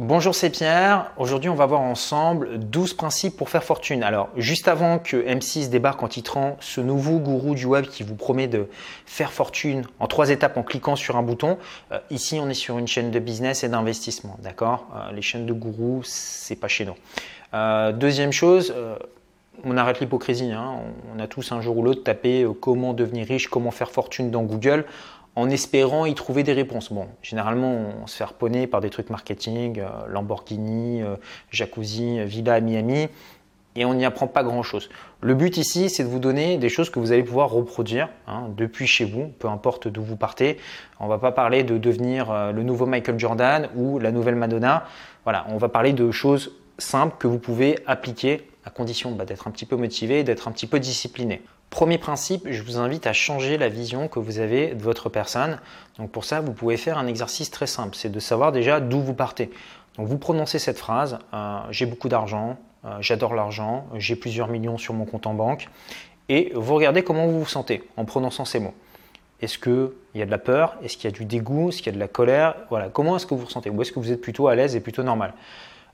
Bonjour, c'est Pierre. Aujourd'hui, on va voir ensemble 12 principes pour faire fortune. Alors, juste avant que M6 débarque en titrant ce nouveau gourou du web qui vous promet de faire fortune en trois étapes en cliquant sur un bouton, euh, ici, on est sur une chaîne de business et d'investissement. D'accord? Euh, Les chaînes de gourous, c'est pas chez nous. Euh, deuxième chose, on arrête l'hypocrisie. Hein. On a tous un jour ou l'autre tapé comment devenir riche, comment faire fortune dans Google en espérant y trouver des réponses. Bon, généralement, on se fait harponner par des trucs marketing, euh, Lamborghini, euh, jacuzzi, euh, villa à Miami, et on n'y apprend pas grand-chose. Le but ici, c'est de vous donner des choses que vous allez pouvoir reproduire hein, depuis chez vous, peu importe d'où vous partez. On ne va pas parler de devenir le nouveau Michael Jordan ou la nouvelle Madonna. Voilà, on va parler de choses simples que vous pouvez appliquer à condition bah, d'être un petit peu motivé, d'être un petit peu discipliné. Premier principe, je vous invite à changer la vision que vous avez de votre personne. Donc pour ça, vous pouvez faire un exercice très simple, c'est de savoir déjà d'où vous partez. Donc vous prononcez cette phrase, euh, j'ai beaucoup d'argent, euh, j'adore l'argent, j'ai plusieurs millions sur mon compte en banque, et vous regardez comment vous vous sentez en prononçant ces mots. Est-ce qu'il y a de la peur? Est-ce qu'il y a du dégoût? Est-ce qu'il y a de la colère? Voilà, comment est-ce que vous vous ressentez Ou est-ce que vous êtes plutôt à l'aise et plutôt normal?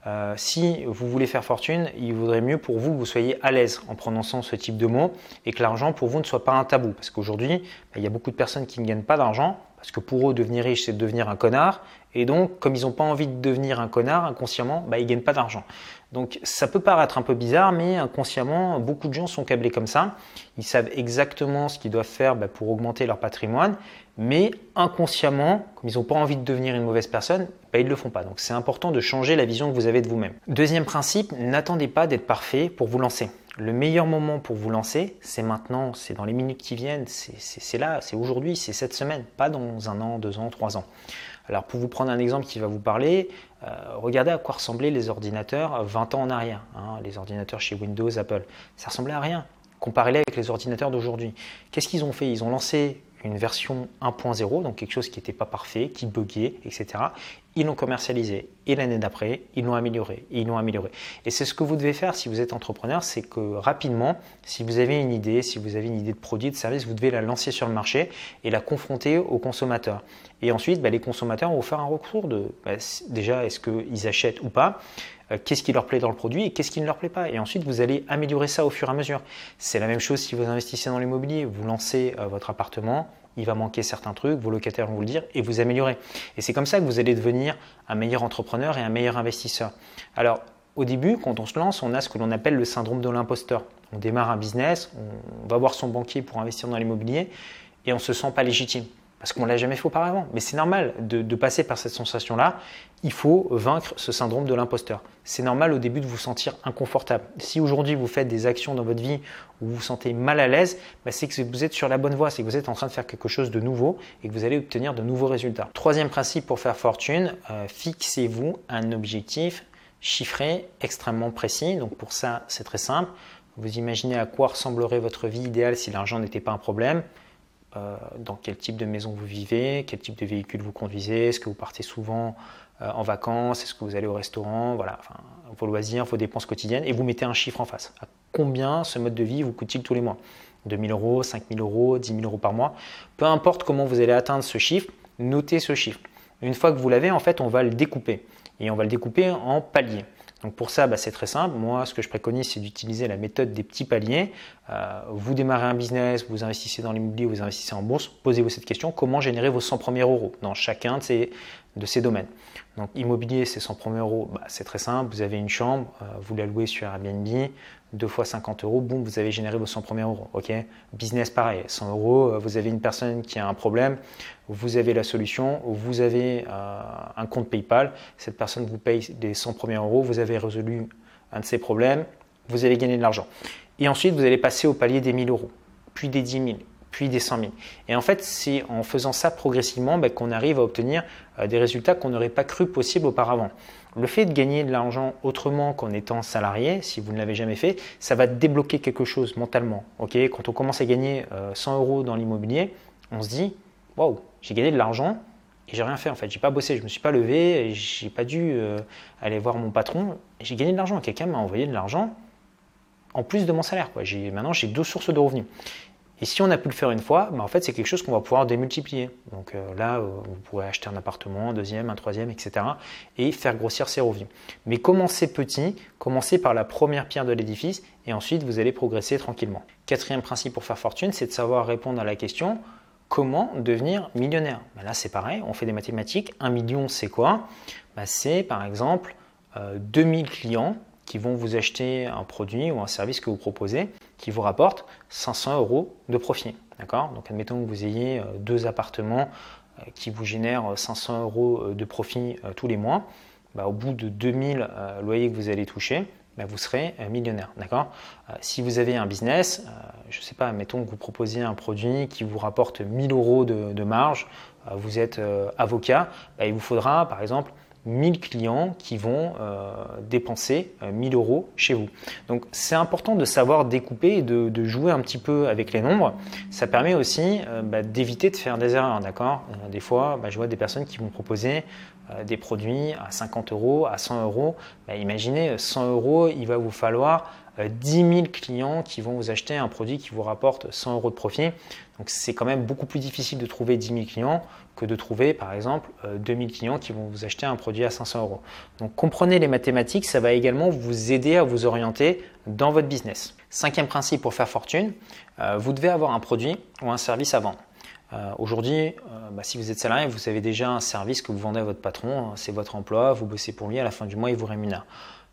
Euh, si vous voulez faire fortune, il vaudrait mieux pour vous que vous soyez à l'aise en prononçant ce type de mots et que l'argent pour vous ne soit pas un tabou. Parce qu'aujourd'hui, bah, il y a beaucoup de personnes qui ne gagnent pas d'argent parce que pour eux, devenir riche, c'est devenir un connard. Et donc, comme ils n'ont pas envie de devenir un connard, inconsciemment, bah, ils ne gagnent pas d'argent. Donc, ça peut paraître un peu bizarre, mais inconsciemment, beaucoup de gens sont câblés comme ça. Ils savent exactement ce qu'ils doivent faire bah, pour augmenter leur patrimoine, mais inconsciemment, comme ils n'ont pas envie de devenir une mauvaise personne, bah, ils ne le font pas. Donc, c'est important de changer la vision que vous avez de vous-même. Deuxième principe, n'attendez pas d'être parfait pour vous lancer. Le meilleur moment pour vous lancer, c'est maintenant, c'est dans les minutes qui viennent, c'est là, c'est aujourd'hui, c'est cette semaine, pas dans un an, deux ans, trois ans. Alors pour vous prendre un exemple qui va vous parler, euh, regardez à quoi ressemblaient les ordinateurs 20 ans en arrière, hein, les ordinateurs chez Windows, Apple. Ça ressemblait à rien. Comparez-les avec les ordinateurs d'aujourd'hui. Qu'est-ce qu'ils ont fait? Ils ont lancé une version 1.0, donc quelque chose qui n'était pas parfait, qui buguait, etc. Ils l'ont commercialisé et l'année d'après, ils l'ont amélioré, ils l'ont amélioré. Et c'est ce que vous devez faire si vous êtes entrepreneur, c'est que rapidement, si vous avez une idée, si vous avez une idée de produit, de service, vous devez la lancer sur le marché et la confronter aux consommateurs. Et ensuite, bah, les consommateurs vont faire un recours de bah, déjà est-ce qu'ils achètent ou pas, qu'est-ce qui leur plaît dans le produit et qu'est-ce qui ne leur plaît pas. Et ensuite, vous allez améliorer ça au fur et à mesure. C'est la même chose si vous investissez dans l'immobilier. Vous lancez euh, votre appartement, il va manquer certains trucs, vos locataires vont vous le dire, et vous améliorez. Et c'est comme ça que vous allez devenir un meilleur entrepreneur et un meilleur investisseur. Alors, au début, quand on se lance, on a ce que l'on appelle le syndrome de l'imposteur. On démarre un business, on va voir son banquier pour investir dans l'immobilier, et on ne se sent pas légitime parce qu'on ne l'a jamais fait auparavant. Mais c'est normal de, passer par cette sensation-là. Il faut vaincre ce syndrome de l'imposteur. C'est normal au début de vous sentir inconfortable. Si aujourd'hui vous faites des actions dans votre vie où vous vous sentez mal à l'aise, bah, c'est que vous êtes sur la bonne voie, c'est que vous êtes en train de faire quelque chose de nouveau et que vous allez obtenir de nouveaux résultats. Troisième principe pour faire fortune, euh, fixez-vous un objectif chiffré, extrêmement précis. Donc pour ça, c'est très simple. Vous imaginez à quoi ressemblerait votre vie idéale si l'argent n'était pas un problème. Euh, dans quel type de maison vous vivez, quel type de véhicule vous conduisez, est-ce que vous partez souvent euh, en vacances, est-ce que vous allez au restaurant, voilà, vos loisirs, vos dépenses quotidiennes, et vous mettez un chiffre en face. Combien ce mode de vie vous coûte-t-il tous les mois? 2 000 euros, 5 000 euros, 10 000 euros par mois? Peu importe comment vous allez atteindre ce chiffre, notez ce chiffre. Une fois que vous l'avez, en fait, on va le découper. Et on va le découper en paliers. Donc pour ça, bah, c'est très simple. Moi, ce que je préconise, c'est d'utiliser la méthode des petits paliers. Euh, vous démarrez un business, vous investissez dans l'immobilier, vous investissez en bourse, posez-vous cette question, comment générer vos 100 premiers euros? Dans chacun de ces, de ces domaines. Donc immobilier, c'est 100 premiers euros, bah, c'est très simple, vous avez une chambre, euh, vous la louez sur Airbnb, deux fois 50 euros, boum, vous avez généré vos 100 premiers euros. Business, pareil, 100 euros, euh, vous avez une personne qui a un problème, vous avez la solution, vous avez un compte PayPal, cette personne vous paye des 100 premiers euros, vous avez résolu un de ses problèmes, vous avez gagné de l'argent. Et ensuite, vous allez passer au palier des 1000 euros, puis des 10 000, puis des 100 000. Et en fait, c'est en faisant ça progressivement ben, qu'on arrive à obtenir euh, des résultats qu'on n'aurait pas cru possible auparavant. Le fait de gagner de l'argent autrement qu'en étant salarié, si vous ne l'avez jamais fait, ça va débloquer quelque chose mentalement. Quand on commence à gagner 100 euh, euros dans l'immobilier, on se dit waouh, j'ai gagné de l'argent et j'ai rien fait en fait. J'ai pas bossé, je me suis pas levé, j'ai pas dû euh, aller voir mon patron. J'ai gagné de l'argent. Quelqu'un m'a envoyé de l'argent en plus de mon salaire. Maintenant, j'ai deux sources de revenus. Et si on a pu le faire une fois, bah, en fait, c'est quelque chose qu'on va pouvoir démultiplier. Donc euh, là, euh, vous pourrez acheter un appartement, un deuxième, un troisième, etc. et faire grossir ses revenus. Mais commencez petit, commencez par la première pierre de l'édifice et ensuite vous allez progresser tranquillement. Quatrième principe pour faire fortune, c'est de savoir répondre à la question comment devenir millionnaire? Bah, Là, c'est pareil, on fait des mathématiques. Un million, c'est quoi? Bah, C'est par exemple 2000 clients qui vont vous acheter un produit ou un service que vous proposez qui vous rapporte 500 euros de profit. D'accord? Donc admettons que vous ayez euh, deux appartements euh, qui vous génèrent 500 euros euh, de profit tous les mois. Bah, au bout de 2000 loyers que vous allez toucher, bah, vous serez millionnaire. D'accord? Si vous avez un business, je ne sais pas, admettons que vous proposiez un produit qui vous rapporte 1000 euros de, marge, vous êtes avocat, bah, il vous faudra par exemple 1000 clients qui vont euh, dépenser 1000 euh, euros chez vous. Donc c'est important de savoir découper et de, jouer un petit peu avec les nombres. Ça permet aussi euh, bah, d'éviter de faire des erreurs, d'accord? Des fois, bah, je vois des personnes qui vont proposer des produits à 50 euros, à 100 euros. Bah, imaginez 100 euros, il va vous falloir 10 000 clients qui vont vous acheter un produit qui vous rapporte 100 euros de profit. Donc c'est quand même beaucoup plus difficile de trouver 10 000 clients que de trouver par exemple 2000 euh, clients qui vont vous acheter un produit à 500 euros. Donc comprenez les mathématiques, ça va également vous aider à vous orienter dans votre business. Cinquième principe pour faire fortune, euh, vous devez avoir un produit ou un service à vendre. Euh, aujourd'hui, bah, si vous êtes salarié, vous avez déjà un service que vous vendez à votre patron, hein, c'est votre emploi, vous bossez pour lui, à la fin du mois, il vous rémunère.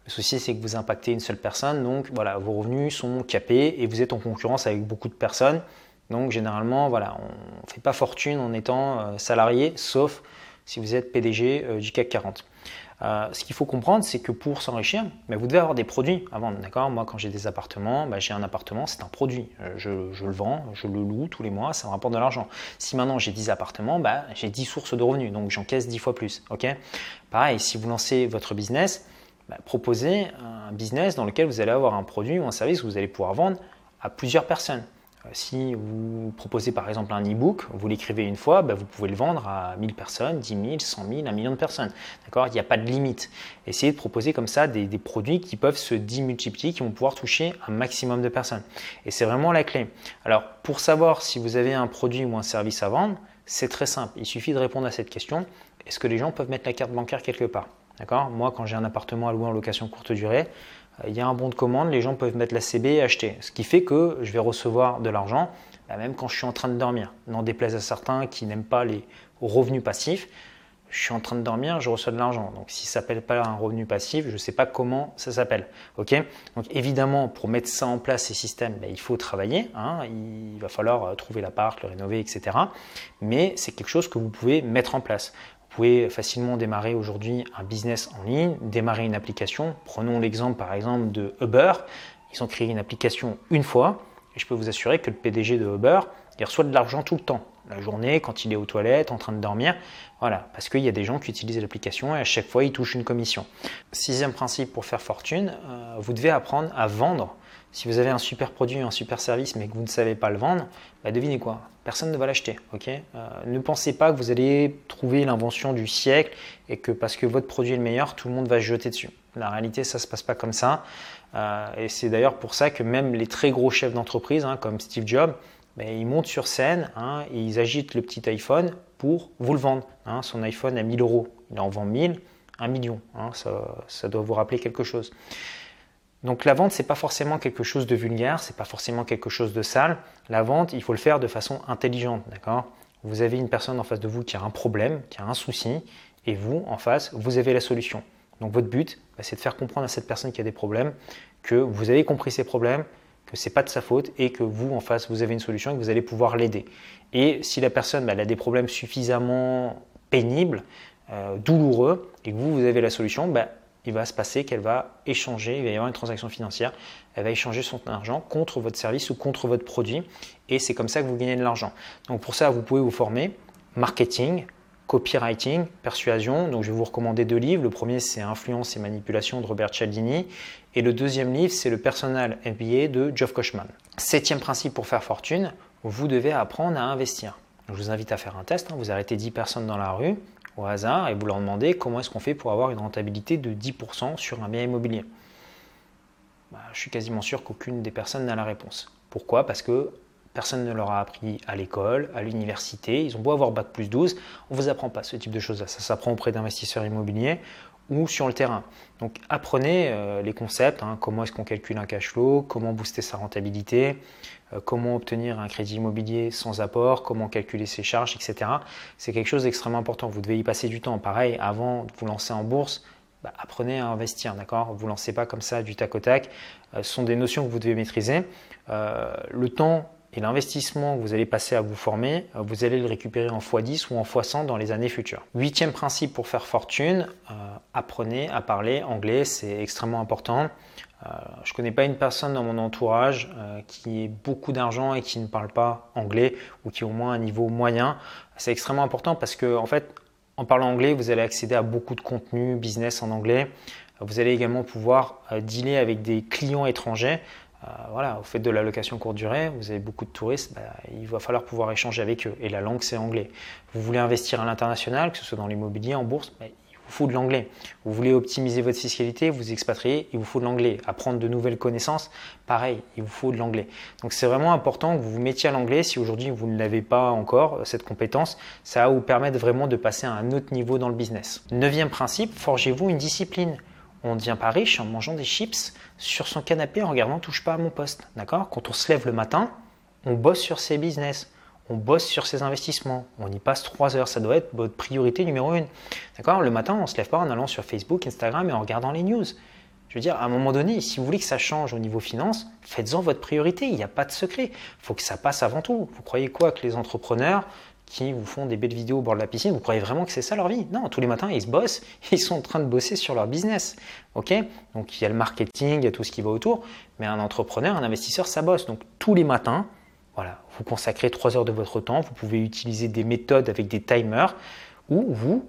Le souci, c'est que vous impactez une seule personne, donc voilà, vos revenus sont capés et vous êtes en concurrence avec beaucoup de personnes donc généralement, on ne fait pas fortune en étant euh, salarié, sauf si vous êtes PDG euh, du CAC 40. Euh, ce qu'il faut comprendre, c'est que pour s'enrichir, bah, vous devez avoir des produits à vendre. D'accord? Moi, quand j'ai des appartements, bah, j'ai un appartement, c'est un produit. Je, le vends, je le loue tous les mois, ça me rapporte de l'argent. Si maintenant j'ai 10 appartements, bah, j'ai 10 sources de revenus, donc j'encaisse 10 fois plus. Pareil, si vous lancez votre business, proposez un business dans lequel vous allez avoir un produit ou un service que vous allez pouvoir vendre à plusieurs personnes. Euh, si vous proposez par exemple un e-book, vous l'écrivez une fois, bah, vous pouvez le vendre à 1000 personnes, 10 000, 100 000, 1 million de personnes. D'accord? Il n'y a pas de limite. Essayez de proposer comme ça des, produits qui peuvent se démultiplier, qui vont pouvoir toucher un maximum de personnes. Et c'est vraiment la clé. Alors, pour savoir si vous avez un produit ou un service à vendre, c'est très simple. Il suffit de répondre à cette question. Est-ce que les gens peuvent mettre la carte bancaire quelque part? Moi, quand j'ai un appartement à louer en location courte durée, il y a un bon de commande, les gens peuvent mettre la CB et acheter. Ce qui fait que je vais recevoir de l'argent, bah, même quand je suis en train de dormir. N'en déplaise à certains qui n'aiment pas les revenus passifs, je suis en train de dormir, je reçois de l'argent. Donc si ça s'appelle pas un revenu passif, je ne sais pas comment ça s'appelle. Ok? Donc évidemment, pour mettre ça en place, ces systèmes, bah, il faut travailler. Hein. il va falloir euh, trouver l'appart, le rénover, etc. Mais c'est quelque chose que vous pouvez mettre en place pouvez facilement démarrer aujourd'hui un business en ligne, démarrer une application. Prenons l'exemple par exemple de Uber. Ils ont créé une application une fois et je peux vous assurer que le PDG de Uber, il reçoit de l'argent tout le temps. La journée, quand il est aux toilettes, en train de dormir. Voilà, parce qu'il y a des gens qui utilisent l'application et à chaque fois, ils touchent une commission. Sixième principe pour faire fortune, euh, vous devez apprendre à vendre si vous avez un super produit, un super service, mais que vous ne savez pas le vendre, bah devinez quoi? Personne ne va l'acheter. euh, ne pensez pas que vous allez trouver l'invention du siècle et que parce que votre produit est le meilleur, tout le monde va se jeter dessus. La réalité, ça ne se passe pas comme ça. Euh, et c'est d'ailleurs pour ça que même les très gros chefs d'entreprise, hein, comme Steve Jobs, bah, ils montent sur scène hein, et ils agitent le petit iPhone pour vous le vendre. Hein. son iPhone à 1000 euros, il en vend 1000, 1 million. ça doit vous rappeler quelque chose. Donc la vente, c'est pas forcément quelque chose de vulgaire, c'est pas forcément quelque chose de sale. La vente, il faut le faire de façon intelligente, d'accord? Vous avez une personne en face de vous qui a un problème, qui a un souci, et vous, en face, vous avez la solution. Donc votre but, bah, c'est de faire comprendre à cette personne qui a des problèmes que vous avez compris ses problèmes, que c'est pas de sa faute et que vous, en face, vous avez une solution et que vous allez pouvoir l'aider. Et si la personne bah, a des problèmes suffisamment pénibles, euh, douloureux, et que vous, vous avez la solution, bah, il va se passer qu'elle va échanger, il va y avoir une transaction financière, elle va échanger son argent contre votre service ou contre votre produit, et c'est comme ça que vous gagnez de l'argent. Donc pour ça, vous pouvez vous former marketing, copywriting, persuasion. Donc je vais vous recommander deux livres. Le premier, c'est Influence et manipulation de Robert Cialdini, et le deuxième livre, c'est le Personal MBA de Geoff Kochman. Septième principe pour faire fortune, vous devez apprendre à investir. Je vous invite à faire un test. Hein. Vous arrêtez 10 personnes dans la rue, au hasard et vous leur demandez comment est-ce qu'on fait pour avoir une rentabilité de 10% sur un bien immobilier. Bah, je suis quasiment sûr qu'aucune des personnes n'a la réponse. Pourquoi? Parce que Personne ne leur a appris à l'école, à l'université. Ils ont beau avoir bac plus 12, on ne vous apprend pas ce type de choses-là. Ça s'apprend auprès d'investisseurs immobiliers ou sur le terrain. Donc apprenez euh, les concepts, hein. comment est-ce qu'on calcule un cash flow, comment booster sa rentabilité, euh, comment obtenir un crédit immobilier sans apport, comment calculer ses charges, etc. C'est quelque chose d'extrêmement important. Vous devez y passer du temps. Pareil, avant de vous lancer en bourse, bah, apprenez à investir, d'accord? Vous lancez pas comme ça du tac au tac. Euh, ce sont des notions que vous devez maîtriser. le temps et l'investissement que vous allez passer à vous former, euh, vous allez le récupérer en x10 ou en x100 dans les années futures. Huitième principe pour faire fortune, euh, apprenez à parler anglais, c'est extrêmement important. Euh, je ne connais pas une personne dans mon entourage qui ait beaucoup d'argent et qui ne parle pas anglais ou qui ait au moins un niveau moyen. C'est extrêmement important parce que en fait, en parlant anglais, vous allez accéder à beaucoup de contenu business en anglais. Vous allez également pouvoir dealer avec des clients étrangers. Euh, voilà, vous faites de la location courte durée, vous avez beaucoup de touristes, bah, il va falloir pouvoir échanger avec eux. Et la langue, c'est anglais. Vous voulez investir à l'international, que ce soit dans l'immobilier, en bourse, bah, il vous faut de l'anglais. Vous voulez optimiser votre fiscalité, vous expatrier, il vous faut de l'anglais. Apprendre de nouvelles connaissances, pareil, il vous faut de l'anglais. Donc c'est vraiment important que vous vous mettiez à l'anglais. Si aujourd'hui vous ne l'avez pas encore, cette compétence, ça va vous permettre vraiment de passer à un autre niveau dans le business. Neuvième principe, forgez-vous une discipline. On ne devient pas riche en mangeant des chips sur son canapé en regardant touche pas à mon poste. D'accord? Quand on se lève le matin, on bosse sur ses business, on bosse sur ses investissements, on y passe trois heures. Ça doit être votre priorité numéro une. D'accord? Le matin, on ne se lève pas en allant sur Facebook, Instagram et en regardant les news. Je veux dire, à un moment donné, si vous voulez que ça change au niveau finance, faites-en votre priorité. Il n'y a pas de secret. Il faut que ça passe avant tout. Vous croyez quoi? Que les entrepreneurs qui vous font des belles vidéos au bord de la piscine, vous croyez vraiment que c'est ça leur vie? Non, tous les matins, ils se bossent, ils sont en train de bosser sur leur business. Ok? Donc il y a le marketing, il y a tout ce qui va autour, mais un entrepreneur, un investisseur, ça bosse. Donc tous les matins, voilà, vous consacrez 3 heures de votre temps, vous pouvez utiliser des méthodes avec des timers où vous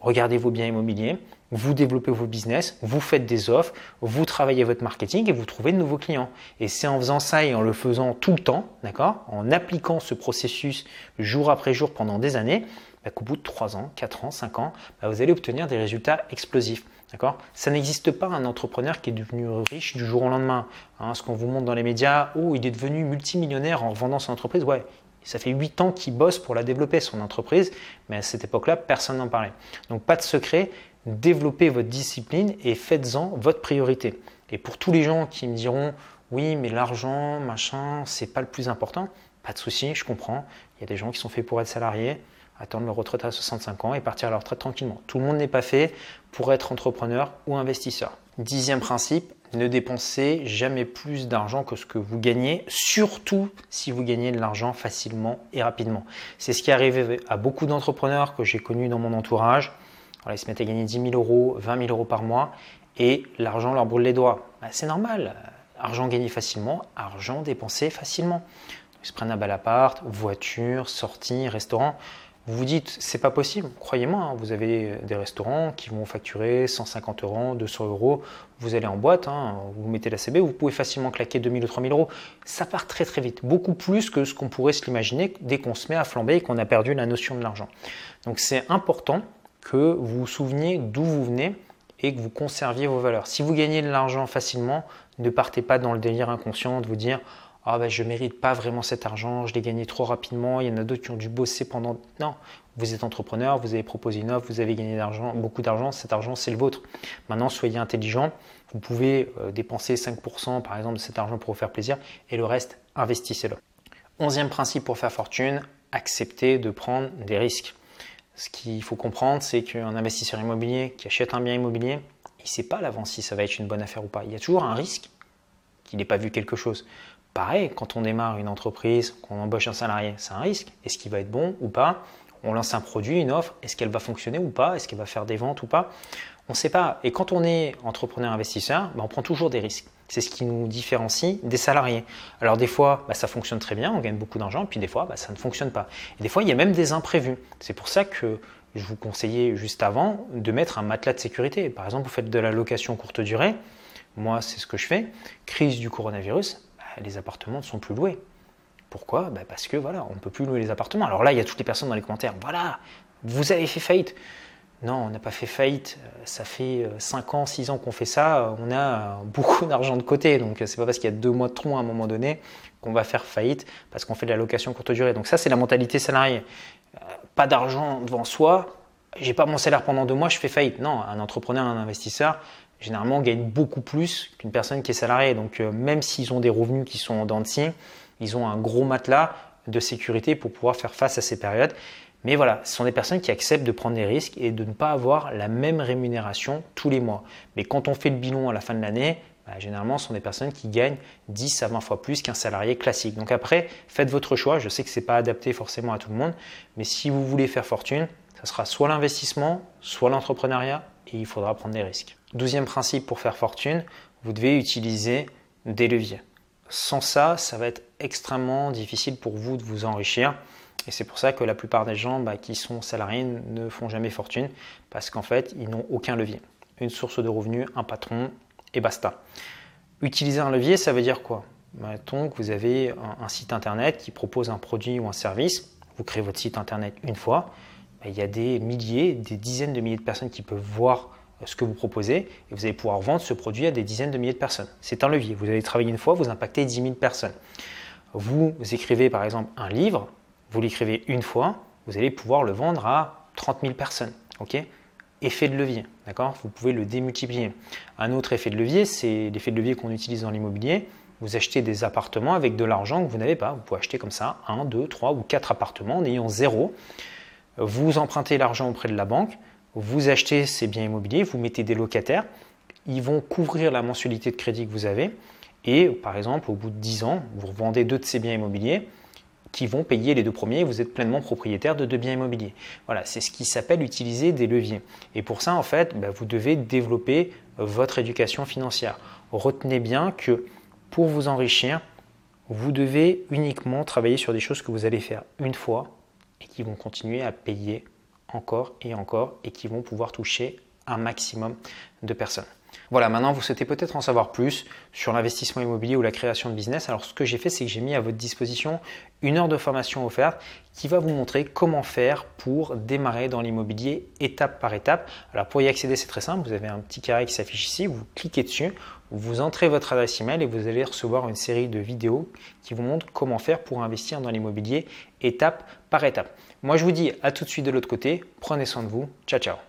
regardez vos biens immobiliers, vous développez vos business, vous faites des offres, vous travaillez votre marketing et vous trouvez de nouveaux clients. Et c'est en faisant ça et en le faisant tout le temps, d'accord, en appliquant ce processus jour après jour pendant des années, bah, qu'au bout de 3 ans, 4 ans, 5 ans, bah, vous allez obtenir des résultats explosifs. D'accord Ça n'existe pas un entrepreneur qui est devenu riche du jour au lendemain. Hein, ce qu'on vous montre dans les médias, oh, il est devenu multimillionnaire en vendant son entreprise. Ouais, ça fait 8 ans qu'il bosse pour la développer, son entreprise, mais à cette époque-là, personne n'en parlait. Donc pas de secret, développez votre discipline et faites-en votre priorité. Et pour tous les gens qui me diront oui, mais l'argent, machin, c'est pas le plus important, pas de souci, je comprends. Il y a des gens qui sont faits pour être salariés, attendre leur retraite à 65 ans et partir à leur retraite tranquillement. Tout le monde n'est pas fait pour être entrepreneur ou investisseur. Dixième principe, ne dépensez jamais plus d'argent que ce que vous gagnez, surtout si vous gagnez de l'argent facilement et rapidement. C'est ce qui est arrivé à beaucoup d'entrepreneurs que j'ai connus dans mon entourage ils se mettent à gagner 10 000 euros, 20 000 euros par mois et l'argent leur brûle les doigts. Bah, c'est normal. Argent gagné facilement, argent dépensé facilement. Ils se prennent un bel appart, voiture, sortie, restaurant. Vous vous dites, c'est pas possible. Croyez-moi, hein, vous avez des restaurants qui vont facturer 150 euros, 200 euros. Vous allez en boîte, hein, vous mettez la CB, vous pouvez facilement claquer 2000 ou 3000 euros. Ça part très très vite, beaucoup plus que ce qu'on pourrait se l'imaginer dès qu'on se met à flamber et qu'on a perdu la notion de l'argent. Donc c'est important que vous vous souveniez d'où vous venez et que vous conserviez vos valeurs. Si vous gagnez de l'argent facilement, ne partez pas dans le délire inconscient de vous dire ah ben, je ne mérite pas vraiment cet argent, je l'ai gagné trop rapidement, il y en a d'autres qui ont dû bosser pendant. Non, vous êtes entrepreneur, vous avez proposé une offre, vous avez gagné d'argent, beaucoup d'argent, cet argent c'est le vôtre. Maintenant, soyez intelligent, vous pouvez euh, dépenser 5% par exemple de cet argent pour vous faire plaisir et le reste, investissez-le. Onzième principe pour faire fortune, acceptez de prendre des risques. Ce qu'il faut comprendre, c'est qu'un investisseur immobilier qui achète un bien immobilier, il ne sait pas à l'avance si ça va être une bonne affaire ou pas. Il y a toujours un risque qu'il n'ait pas vu quelque chose. Pareil, quand on démarre une entreprise, qu'on embauche un salarié, c'est un risque. Est-ce qu'il va être bon ou pas? On lance un produit, une offre, est-ce qu'elle va fonctionner ou pas? Est-ce qu'elle va faire des ventes ou pas? On ne sait pas. Et quand on est entrepreneur investisseur, ben, on prend toujours des risques. C'est ce qui nous différencie des salariés. Alors des fois, bah, ça fonctionne très bien, on gagne beaucoup d'argent, puis des fois, bah, ça ne fonctionne pas. Et des fois, il y a même des imprévus. C'est pour ça que je vous conseillais juste avant de mettre un matelas de sécurité. Par exemple, vous faites de la location courte durée. Moi, c'est ce que je fais. Crise du coronavirus, bah, les appartements ne sont plus loués. Pourquoi? Parce que voilà, on ne peut plus louer les appartements. Alors là, il y a toutes les personnes dans les commentaires. Voilà, vous avez fait faillite. Non, on n'a pas fait faillite. Ça fait 5 ans, 6 ans qu'on fait ça. On a beaucoup d'argent de côté. Donc, c'est pas parce qu'il y a deux mois de tronc à un moment donné qu'on va faire faillite parce qu'on fait de la location courte durée. Donc, ça, c'est la mentalité salariée. Pas d'argent devant soi. J'ai pas mon salaire pendant deux mois, je fais faillite. Non, un entrepreneur, un investisseur, généralement, gagne beaucoup plus qu'une personne qui est salariée. Donc, même s'ils ont des revenus qui sont en dents de ils ont un gros matelas de sécurité pour pouvoir faire face à ces périodes. Mais voilà, ce sont des personnes qui acceptent de prendre des risques et de ne pas avoir la même rémunération tous les mois. Mais quand on fait le bilan à la fin de l'année, bah, généralement, ce sont des personnes qui gagnent 10 à 20 fois plus qu'un salarié classique. Donc après, faites votre choix. Je sais que ce n'est pas adapté forcément à tout le monde, mais si vous voulez faire fortune, ça sera soit l'investissement, soit l'entrepreneuriat, et il faudra prendre des risques. Douzième principe pour faire fortune, vous devez utiliser des leviers. Sans ça, ça va être extrêmement difficile pour vous de vous enrichir. Et c'est pour ça que la plupart des gens bah, qui sont salariés ne font jamais fortune, parce qu'en fait, ils n'ont aucun levier. Une source de revenus, un patron, et basta. Utiliser un levier, ça veut dire quoi? Mettons que vous avez un, site internet qui propose un produit ou un service, vous créez votre site internet une fois, bah, il y a des milliers, des dizaines de milliers de personnes qui peuvent voir ce que vous proposez et vous allez pouvoir vendre ce produit à des dizaines de milliers de personnes. C'est un levier. Vous allez travailler une fois, vous impactez 10 000 personnes. Vous écrivez par exemple un livre, vous l'écrivez une fois, vous allez pouvoir le vendre à 30 000 personnes. effet de levier, d'accord? Vous pouvez le démultiplier. Un autre effet de levier, c'est l'effet de levier qu'on utilise dans l'immobilier. Vous achetez des appartements avec de l'argent que vous n'avez pas. Vous pouvez acheter comme ça 1, 2, 3 ou 4 appartements en ayant zéro. Vous empruntez l'argent auprès de la banque, vous achetez ces biens immobiliers, vous mettez des locataires, ils vont couvrir la mensualité de crédit que vous avez. Et par exemple, au bout de 10 ans, vous revendez deux de ces biens immobiliers, qui vont payer les deux premiers vous êtes pleinement propriétaire de deux biens immobiliers. Voilà, c'est ce qui s'appelle utiliser des leviers. Et pour ça, en fait, bah, vous devez développer votre éducation financière. Retenez bien que pour vous enrichir, vous devez uniquement travailler sur des choses que vous allez faire une fois et qui vont continuer à payer encore et encore et qui vont pouvoir toucher un maximum de personnes. Voilà, maintenant vous souhaitez peut-être en savoir plus sur l'investissement immobilier ou la création de business. Alors ce que j'ai fait, c'est que j'ai mis à votre disposition une heure de formation offerte qui va vous montrer comment faire pour démarrer dans l'immobilier étape par étape. Alors pour y accéder, c'est très simple. Vous avez un petit carré qui s'affiche ici, vous cliquez dessus, vous entrez votre adresse email et vous allez recevoir une série de vidéos qui vous montrent comment faire pour investir dans l'immobilier étape par étape. Moi, je vous dis à tout de suite de l'autre côté. Prenez soin de vous. Ciao, ciao.